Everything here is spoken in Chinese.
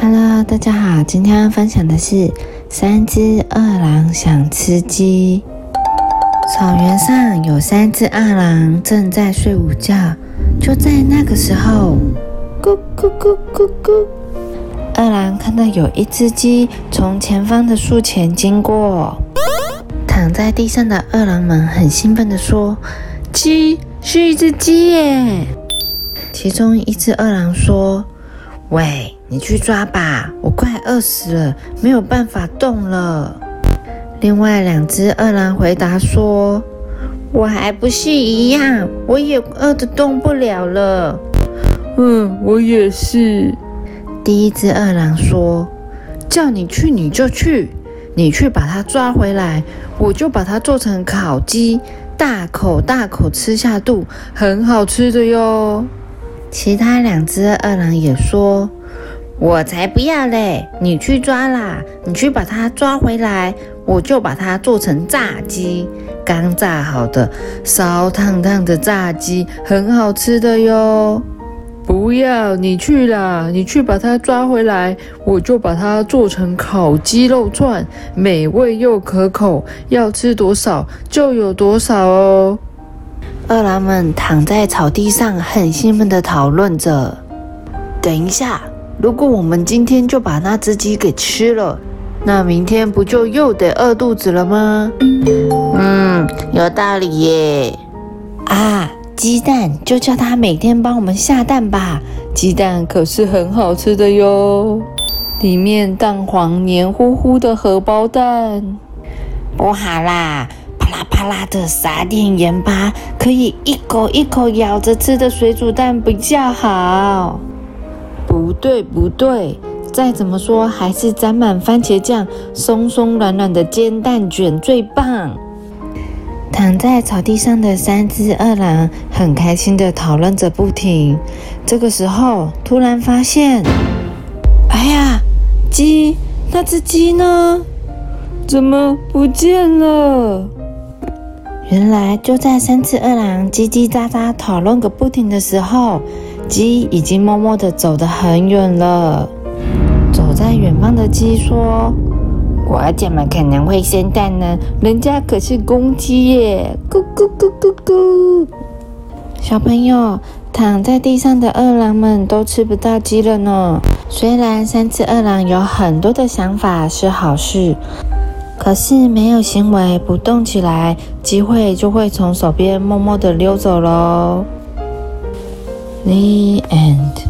Hello，大家好，今天要分享的是三只二狼想吃鸡。草原上有三只二狼正在睡午觉，就在那个时候，咕咕咕咕咕，二狼看到有一只鸡从前方的树前经过，躺在地上的二狼们很兴奋地说：“鸡，是一只鸡耶！”其中一只二狼说：“喂，你去抓吧，我快饿死了，没有办法动了。”另外两只饿狼回答说：“我还不是一样，我也饿得动不了了。”“嗯，我也是。”第一只饿狼说：“叫你去你就去，你去把它抓回来，我就把它做成烤鸡，大口大口吃下肚，很好吃的哟。”其他两只二狼也说：“我才不要嘞！你去抓啦，你去把它抓回来，我就把它做成炸鸡，刚炸好的烧烫烫的炸鸡，很好吃的哟。”“不要，你去啦，你去把它抓回来，我就把它做成烤鸡肉串，美味又可口，要吃多少就有多少哦。”二郎们躺在草地上，很兴奋地讨论着。等一下，如果我们今天就把那只鸡给吃了，那明天不就又得饿肚子了吗？嗯，有道理耶。啊，鸡蛋就叫它每天帮我们下蛋吧。鸡蛋可是很好吃的哟，里面蛋黄黏糊糊的荷包蛋。不好啦！啪啦啪啦的撒点盐巴，可以一口一口咬着吃的水煮蛋比较好。不对不对，再怎么说还是沾满番茄酱、松松软软的煎蛋卷最棒。躺在草地上的三只饿狼很开心地讨论着不停。这个时候，突然发现，哎呀，鸡，那只鸡呢？怎么不见了？原来就在三只二狼叽叽喳喳讨论个不停的时候，鸡已经默默地走得很远了。走在远方的鸡说：“我怎么可能会生蛋呢？人家可是公鸡耶！”咕咕咕咕咕。小朋友，躺在地上的二狼们都吃不到鸡了呢。虽然三只二狼有很多的想法是好事。可是没有行为，不动起来，机会就会从手边默默的溜走喽。The end.